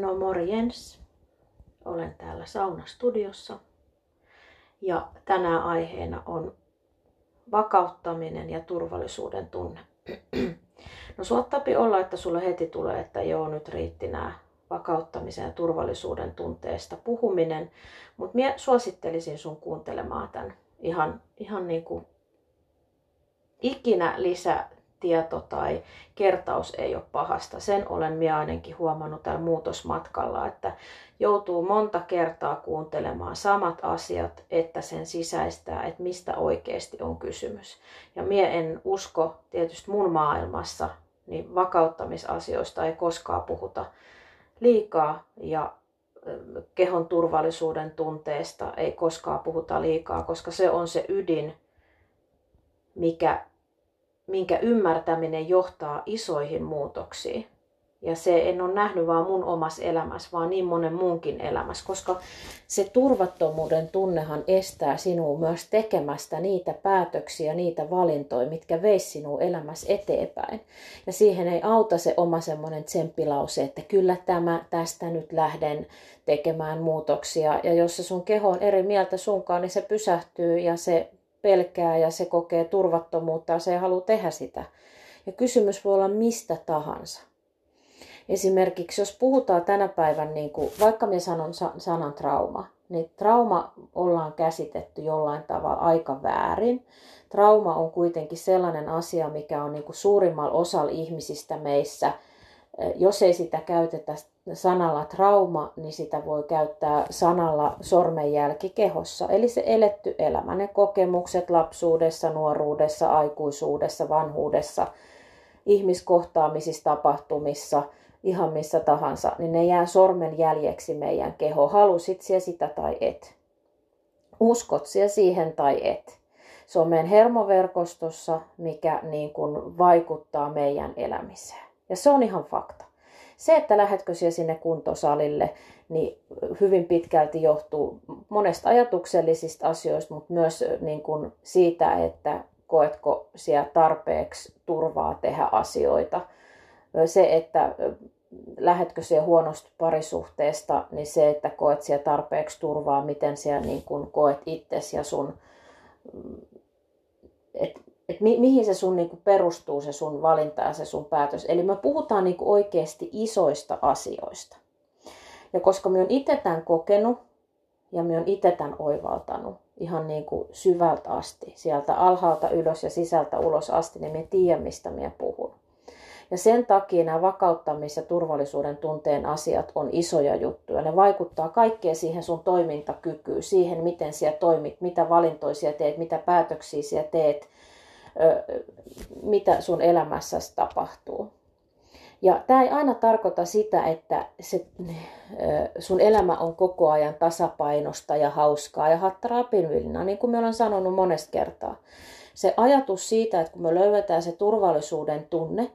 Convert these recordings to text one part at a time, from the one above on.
No morjens. Olen täällä saunastudiossa. Ja tänään aiheena on vakauttaminen ja turvallisuuden tunne. No suottapi olla, että sulle heti tulee, että joo, nyt riitti nämä vakauttamisen ja turvallisuuden tunteesta puhuminen. Mutta minä suosittelisin sun kuuntelemaan tämän ihan, ihan niin kuin ikinä lisä tieto tai kertaus ei ole pahasta. Sen olen minä ainakin huomannut tällä muutosmatkalla, että joutuu monta kertaa kuuntelemaan samat asiat, että sen sisäistää, että mistä oikeasti on kysymys. Ja minä en usko, tietysti mun maailmassa, niin vakauttamisasioista ei koskaan puhuta liikaa ja kehon turvallisuuden tunteesta ei koskaan puhuta liikaa, koska se on se ydin, mikä minkä ymmärtäminen johtaa isoihin muutoksiin. Ja se en ole nähnyt vaan mun omassa elämässä, vaan niin monen muunkin elämässä, koska se turvattomuuden tunnehan estää sinua myös tekemästä niitä päätöksiä, niitä valintoja, mitkä veis sinua elämässä eteenpäin. Ja siihen ei auta se oma semmoinen tsemppilause, että kyllä tämä, tästä nyt lähden tekemään muutoksia. Ja jos se sun keho on eri mieltä sunkaan, niin se pysähtyy ja se pelkää ja se kokee turvattomuutta ja se ei halua tehdä sitä. Ja kysymys voi olla mistä tahansa. Esimerkiksi jos puhutaan tänä päivän, niin kuin, vaikka minä sanon sanan trauma, niin trauma ollaan käsitetty jollain tavalla aika väärin. Trauma on kuitenkin sellainen asia, mikä on niin kuin suurimmalla osalla ihmisistä meissä – jos ei sitä käytetä sanalla trauma, niin sitä voi käyttää sanalla sormenjälki kehossa. Eli se eletty elämä, ne kokemukset lapsuudessa, nuoruudessa, aikuisuudessa, vanhuudessa, ihmiskohtaamisissa, tapahtumissa, ihan missä tahansa, niin ne jää sormenjäljeksi meidän keho. Halusit siellä sitä tai et. Uskot siellä siihen tai et. Se on meidän hermoverkostossa, mikä niin kuin vaikuttaa meidän elämiseen. Ja se on ihan fakta. Se, että lähdetkö siellä sinne kuntosalille, niin hyvin pitkälti johtuu monesta ajatuksellisista asioista, mutta myös niin kuin siitä, että koetko siellä tarpeeksi turvaa tehdä asioita. Se, että lähetkö siellä huonosta parisuhteesta, niin se, että koet siellä tarpeeksi turvaa, miten siellä niin kuin koet itsesi ja sun, että että mi- mihin se sun niinku perustuu, se sun valinta ja se sun päätös. Eli me puhutaan niinku oikeasti isoista asioista. Ja koska me on itse tämän kokenut ja me on itse tämän oivaltanut ihan niin kuin syvältä asti, sieltä alhaalta ylös ja sisältä ulos asti, niin me tiedän, mistä me puhun. Ja sen takia nämä vakauttamis- ja turvallisuuden tunteen asiat on isoja juttuja. Ne vaikuttaa kaikkeen siihen sun toimintakykyyn, siihen miten siellä toimit, mitä valintoisia teet, mitä päätöksiä siellä teet, mitä sun elämässäsi tapahtuu. Ja tämä ei aina tarkoita sitä, että se, sun elämä on koko ajan tasapainosta ja hauskaa ja hattaraa niin kuin me ollaan sanonut monesta kertaa se ajatus siitä, että kun me löydetään se turvallisuuden tunne,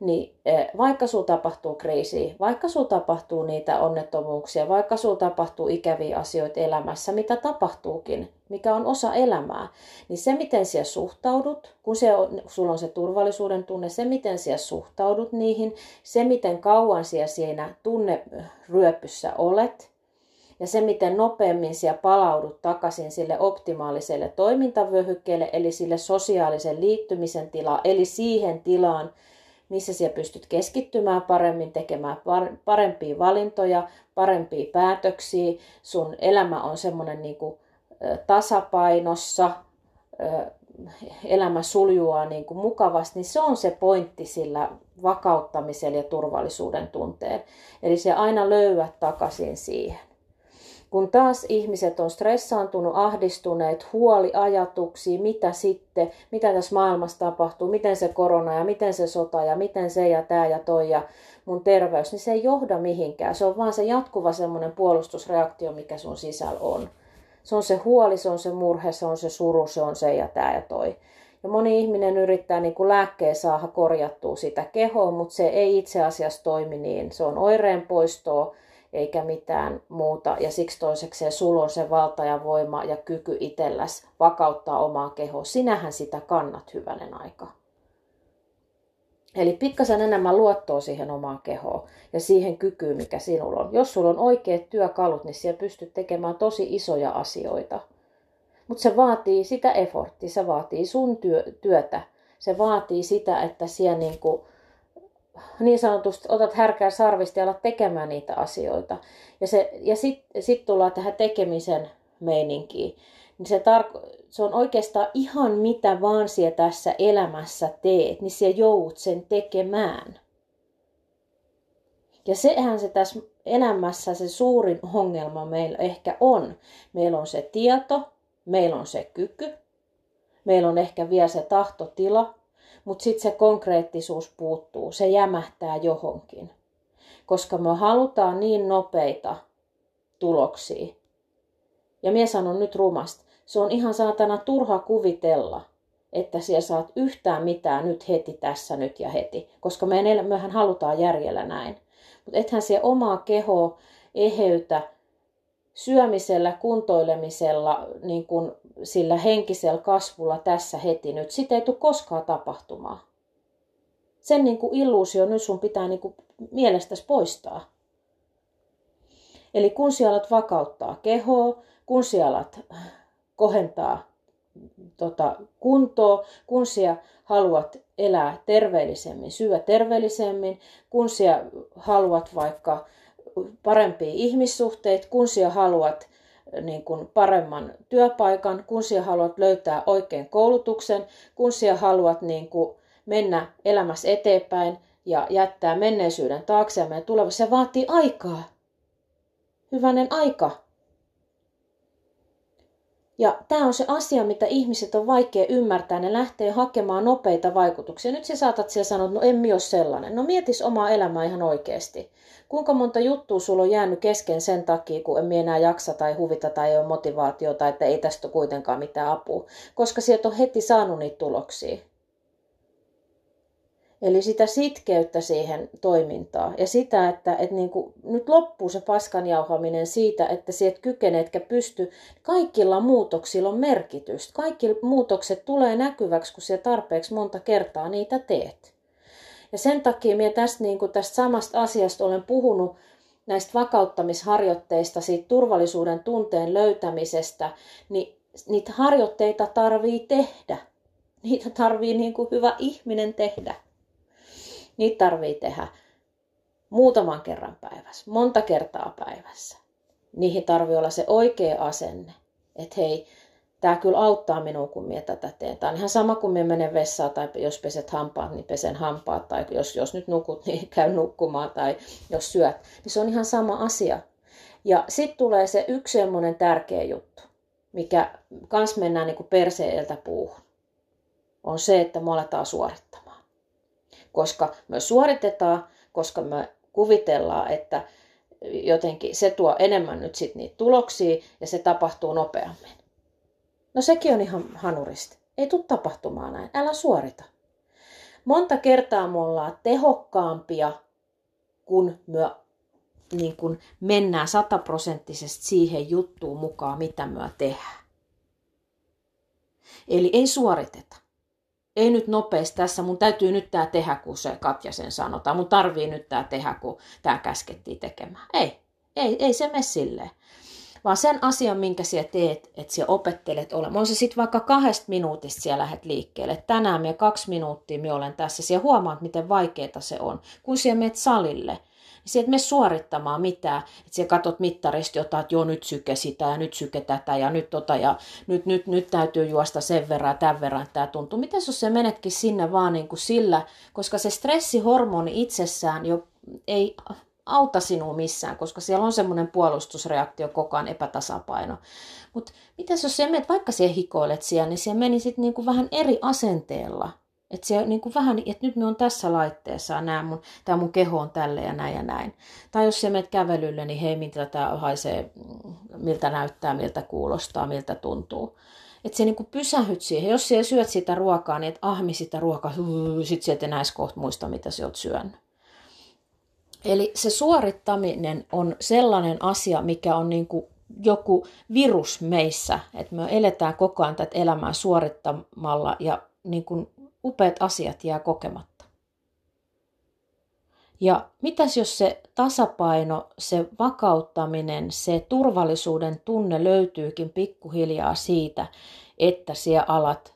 niin e, vaikka sulla tapahtuu kriisiä, vaikka sulla tapahtuu niitä onnettomuuksia, vaikka sulla tapahtuu ikäviä asioita elämässä, mitä tapahtuukin, mikä on osa elämää, niin se miten siellä suhtaudut, kun se on, sulla on se turvallisuuden tunne, se miten siellä suhtaudut niihin, se miten kauan siellä siinä tunneryöpyssä olet, ja se, miten nopeammin siellä palaudut takaisin sille optimaaliselle toimintavyöhykkeelle, eli sille sosiaalisen liittymisen tilaan, eli siihen tilaan, missä siellä pystyt keskittymään paremmin, tekemään parempia valintoja, parempia päätöksiä. Sun elämä on semmoinen niin kuin tasapainossa, elämä suljuaa niin kuin mukavasti, niin se on se pointti sillä vakauttamisella ja turvallisuuden tunteen. Eli se aina löydät takaisin siihen. Kun taas ihmiset on stressaantunut, ahdistuneet, huoli ajatuksia, mitä sitten, mitä tässä maailmassa tapahtuu, miten se korona ja miten se sota ja miten se ja tämä ja toi ja mun terveys, niin se ei johda mihinkään. Se on vaan se jatkuva semmoinen puolustusreaktio, mikä sun sisällä on. Se on se huoli, se on se murhe, se on se suru, se on se ja tämä ja toi. Ja moni ihminen yrittää niin kuin lääkkeen saada korjattua sitä kehoa, mutta se ei itse asiassa toimi niin. Se on oireen poistoa, eikä mitään muuta. Ja siksi toisekseen sulla on se valta ja voima ja kyky itselläs vakauttaa omaa kehoa. Sinähän sitä kannat hyvänen aika. Eli pikkasen enemmän luottoa siihen omaan kehoon ja siihen kykyyn, mikä sinulla on. Jos sulla on oikeat työkalut, niin siellä pystyt tekemään tosi isoja asioita. Mutta se vaatii sitä efforttia, se vaatii sun työ, työtä. Se vaatii sitä, että siellä niin, kuin, niin sanotusti otat härkää sarvista ja alat tekemään niitä asioita. Ja, se, ja sitten sit tullaan tähän tekemisen meininkiin. Niin se, tarko- se on oikeastaan ihan mitä vaan siellä tässä elämässä teet, niin siellä joudut sen tekemään. Ja sehän se tässä elämässä se suurin ongelma meillä ehkä on. Meillä on se tieto, meillä on se kyky, meillä on ehkä vielä se tahtotila, mutta sitten se konkreettisuus puuttuu, se jämähtää johonkin. Koska me halutaan niin nopeita tuloksia. Ja minä sanon nyt rumasti, se on ihan saatana turha kuvitella, että siellä saat yhtään mitään nyt heti, tässä, nyt ja heti. Koska me mehän halutaan järjellä näin. Mutta ethän se omaa kehoa eheytä syömisellä, kuntoilemisella, niin kuin sillä henkisellä kasvulla tässä heti nyt. Sitä ei tule koskaan tapahtumaan. Sen niin kuin illuusio nyt sun pitää niin kuin mielestäsi poistaa. Eli kun siellä alat vakauttaa kehoa, kun siellä alat kohentaa tota, kuntoa, kun siellä haluat elää terveellisemmin, syödä terveellisemmin, kun siellä haluat vaikka parempia ihmissuhteita, kun siellä haluat niin kuin paremman työpaikan, kun siellä haluat löytää oikein koulutuksen, kun siellä haluat niin kuin mennä elämässä eteenpäin ja jättää menneisyyden taakse ja meidän tulevassa. Se vaatii aikaa. Hyvänen aika. Ja tämä on se asia, mitä ihmiset on vaikea ymmärtää. Ne lähtee hakemaan nopeita vaikutuksia. Nyt sä saatat siellä sanoa, että no en ole sellainen. No mietis omaa elämää ihan oikeasti. Kuinka monta juttua sulla on jäänyt kesken sen takia, kun en enää jaksa tai huvita tai ei ole motivaatiota, että ei tästä kuitenkaan mitään apua. Koska sieltä on heti saanut niitä tuloksia. Eli sitä sitkeyttä siihen toimintaan ja sitä, että, että niin kuin, nyt loppuu se paskan siitä, että sieltä kykenee, etkä pysty. Kaikilla muutoksilla on merkitystä. Kaikki muutokset tulee näkyväksi, kun siellä tarpeeksi monta kertaa niitä teet. Ja sen takia minä tästä, niin kuin tästä samasta asiasta olen puhunut, näistä vakauttamisharjoitteista, siitä turvallisuuden tunteen löytämisestä, niin niitä harjoitteita tarvii tehdä. Niitä tarvii niin kuin hyvä ihminen tehdä. Niitä tarvii tehdä muutaman kerran päivässä, monta kertaa päivässä. Niihin tarvii olla se oikea asenne, että hei, tämä kyllä auttaa minua, kun minä tätä teen. Tämä on ihan sama, kun minä menen vessaan tai jos peset hampaat, niin pesen hampaat. Tai jos, jos nyt nukut, niin käy nukkumaan. Tai jos syöt, niin se on ihan sama asia. Ja sitten tulee se yksi semmoinen tärkeä juttu, mikä kans mennään niin kuin perseeltä puuhun. On se, että me aletaan suorittamaan koska me suoritetaan, koska me kuvitellaan, että jotenkin se tuo enemmän nyt sit niitä tuloksia ja se tapahtuu nopeammin. No sekin on ihan hanurista. Ei tule tapahtumaan näin. Älä suorita. Monta kertaa me ollaan tehokkaampia, kun me niin kun mennään sataprosenttisesti siihen juttuun mukaan, mitä me tehdään. Eli ei suoriteta ei nyt nopeasti tässä, mun täytyy nyt tämä tehdä, kun se Katja sen sanotaan. Mun tarvii nyt tämä tehdä, kun tämä käskettiin tekemään. Ei, ei, ei se mene silleen. Vaan sen asian, minkä sä teet, että sä opettelet olemaan. On se sitten vaikka kahdesta minuutista siellä lähdet liikkeelle. Tänään me kaksi minuuttia me olen tässä. Sä huomaat, miten vaikeaa se on. Kun sä menet salille, niin sieltä me suorittamaan mitään. Että sä katot mittarista jotain, että joo nyt syke sitä ja nyt syke tätä ja nyt tota ja nyt, nyt, nyt täytyy juosta sen verran tämän verran, että tämä tuntuu. Miten jos se menetkin sinne vaan niin kuin sillä, koska se stressihormoni itsessään jo ei auta sinua missään, koska siellä on semmoinen puolustusreaktio koko ajan epätasapaino. Mutta mitä jos se menet, vaikka siellä hikoilet siellä, niin siellä menisit niin kuin vähän eri asenteella. Että se niin kuin vähän, että nyt me on tässä laitteessa, nämä mun, tämä mun keho on tälle ja näin ja näin. Tai jos sä menet kävelylle, niin hei, miltä tämä haisee, miltä näyttää, miltä kuulostaa, miltä tuntuu. Että se niin kuin pysähyt siihen. Jos sä syöt sitä ruokaa, niin et ahmi sitä ruokaa, sit sä et enää kohta muista, mitä sä oot syönyt. Eli se suorittaminen on sellainen asia, mikä on niin kuin joku virus meissä, että me eletään koko ajan tätä elämää suorittamalla ja niin kuin upeat asiat jää kokematta. Ja mitäs jos se tasapaino, se vakauttaminen, se turvallisuuden tunne löytyykin pikkuhiljaa siitä, että siellä alat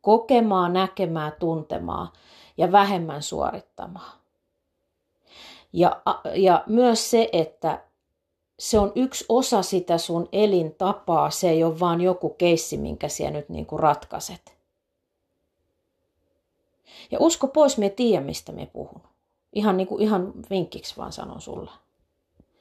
kokemaan, näkemään, tuntemaan ja vähemmän suorittamaan. Ja, ja myös se, että se on yksi osa sitä sun elintapaa, se ei ole vaan joku keissi, minkä sä nyt niin kuin ratkaiset. Ja usko pois, me tiedä, mistä me puhun. Ihan, niin kuin, ihan vinkkiksi vaan sanon sulle.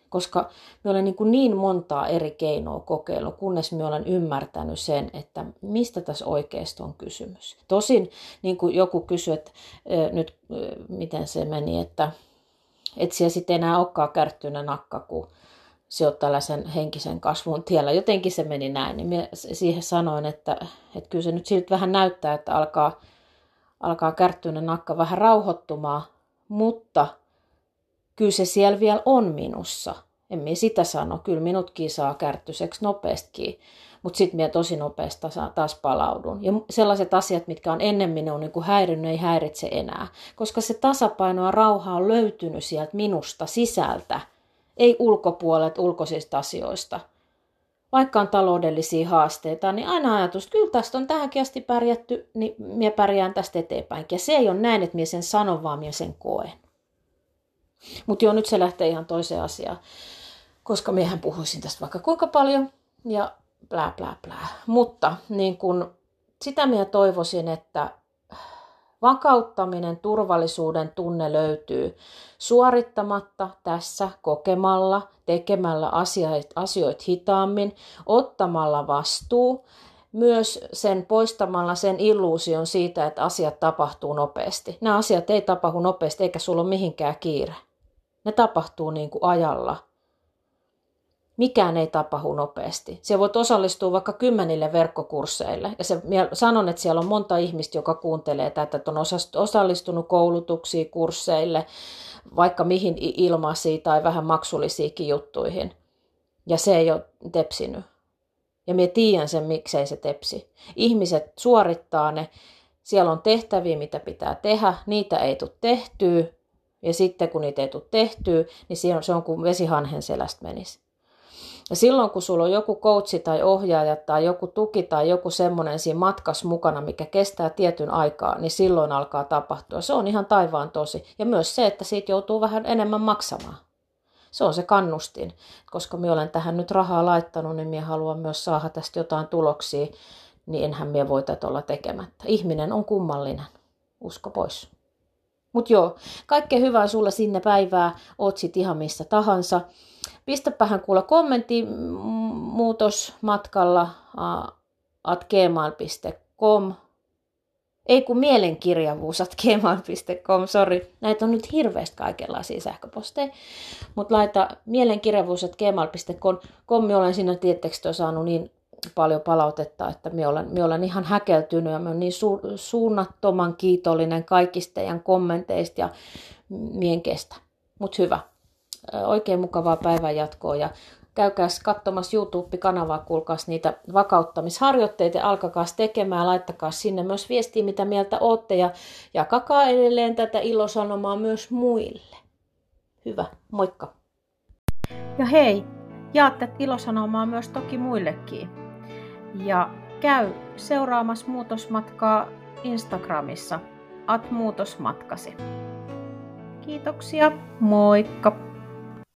Koska me olen niin, niin montaa eri keinoa kokeillut, kunnes me olen ymmärtänyt sen, että mistä tässä oikeasti on kysymys. Tosin niin kuin joku kysyi, että nyt miten se meni, että et siellä sitten enää olekaan kärttynä nakka, kun se on tällaisen henkisen kasvun tiellä. Jotenkin se meni näin, niin siihen sanoin, että, että kyllä se nyt siltä vähän näyttää, että alkaa, alkaa kärttyinen nakka vähän rauhoittumaan, mutta kyllä se siellä vielä on minussa. En minä sitä sano, kyllä minutkin saa kärttyiseksi nopeastikin, mutta sitten minä tosi nopeasti taas palaudun. Ja sellaiset asiat, mitkä on ennen minua niin kuin häirinnyt, ei häiritse enää, koska se tasapaino ja rauha on löytynyt sieltä minusta sisältä – ei ulkopuolet ulkoisista asioista. Vaikka on taloudellisia haasteita, niin aina ajatus, että kyllä tästä on tähänkin asti pärjätty, niin minä pärjään tästä eteenpäin. Ja se ei ole näin, että minä sen sanon, vaan minä sen koen. Mutta joo, nyt se lähtee ihan toiseen asiaan, koska miehän puhuisin tästä vaikka kuinka paljon ja plää, plää, plää. Mutta niin kun, sitä minä toivoisin, että Vakauttaminen, turvallisuuden tunne löytyy suorittamatta tässä, kokemalla, tekemällä asioit, asioit hitaammin, ottamalla vastuu, myös sen poistamalla sen illuusion siitä, että asiat tapahtuu nopeasti. Nämä asiat ei tapahdu nopeasti eikä sulla ole mihinkään kiire. Ne tapahtuu niin kuin ajalla mikään ei tapahdu nopeasti. Siellä voit osallistua vaikka kymmenille verkkokursseille. Ja se, sanon, että siellä on monta ihmistä, joka kuuntelee tätä, että on osallistunut koulutuksiin, kursseille, vaikka mihin ilmaisiin tai vähän maksullisiinkin juttuihin. Ja se ei ole tepsinyt. Ja minä tiedän sen, miksei se tepsi. Ihmiset suorittaa ne. Siellä on tehtäviä, mitä pitää tehdä. Niitä ei tule tehtyä. Ja sitten kun niitä ei tule tehtyä, niin se on kuin vesihanhen selästä menisi. Ja silloin kun sulla on joku coachi tai ohjaaja tai joku tuki tai joku semmoinen siinä matkas mukana, mikä kestää tietyn aikaa, niin silloin alkaa tapahtua. Se on ihan taivaan tosi. Ja myös se, että siitä joutuu vähän enemmän maksamaan. Se on se kannustin, koska minä olen tähän nyt rahaa laittanut, niin minä haluan myös saada tästä jotain tuloksia, niin enhän minä voi olla tekemättä. Ihminen on kummallinen. Usko pois. Mutta joo, kaikkea hyvää sulla sinne päivää, oot sit ihan missä tahansa. Pistäpähän kuule kommentti muutosmatkalla at gmail.com. Ei kun mielenkirjavuus at gmail.com, sori. Näitä on nyt hirveästi kaikenlaisia sähköposteja. Mutta laita mielenkirjavuus at gmail.com. olen siinä tiettekö saanut niin paljon palautetta, että minä olen, minä olen ihan häkeltynyt ja minä olen niin su, suunnattoman kiitollinen kaikista teidän kommenteista ja mien kestä. Mutta hyvä oikein mukavaa päivän jatkoa ja käykää katsomassa YouTube-kanavaa, kuulkaas niitä vakauttamisharjoitteita ja alkakaa tekemään, laittakaa sinne myös viestiä, mitä mieltä ootte ja jakakaa edelleen tätä ilosanomaa myös muille. Hyvä, moikka! Ja hei, jaatte ilosanomaa myös toki muillekin. Ja käy seuraamassa muutosmatkaa Instagramissa, at muutosmatkasi. Kiitoksia, moikka!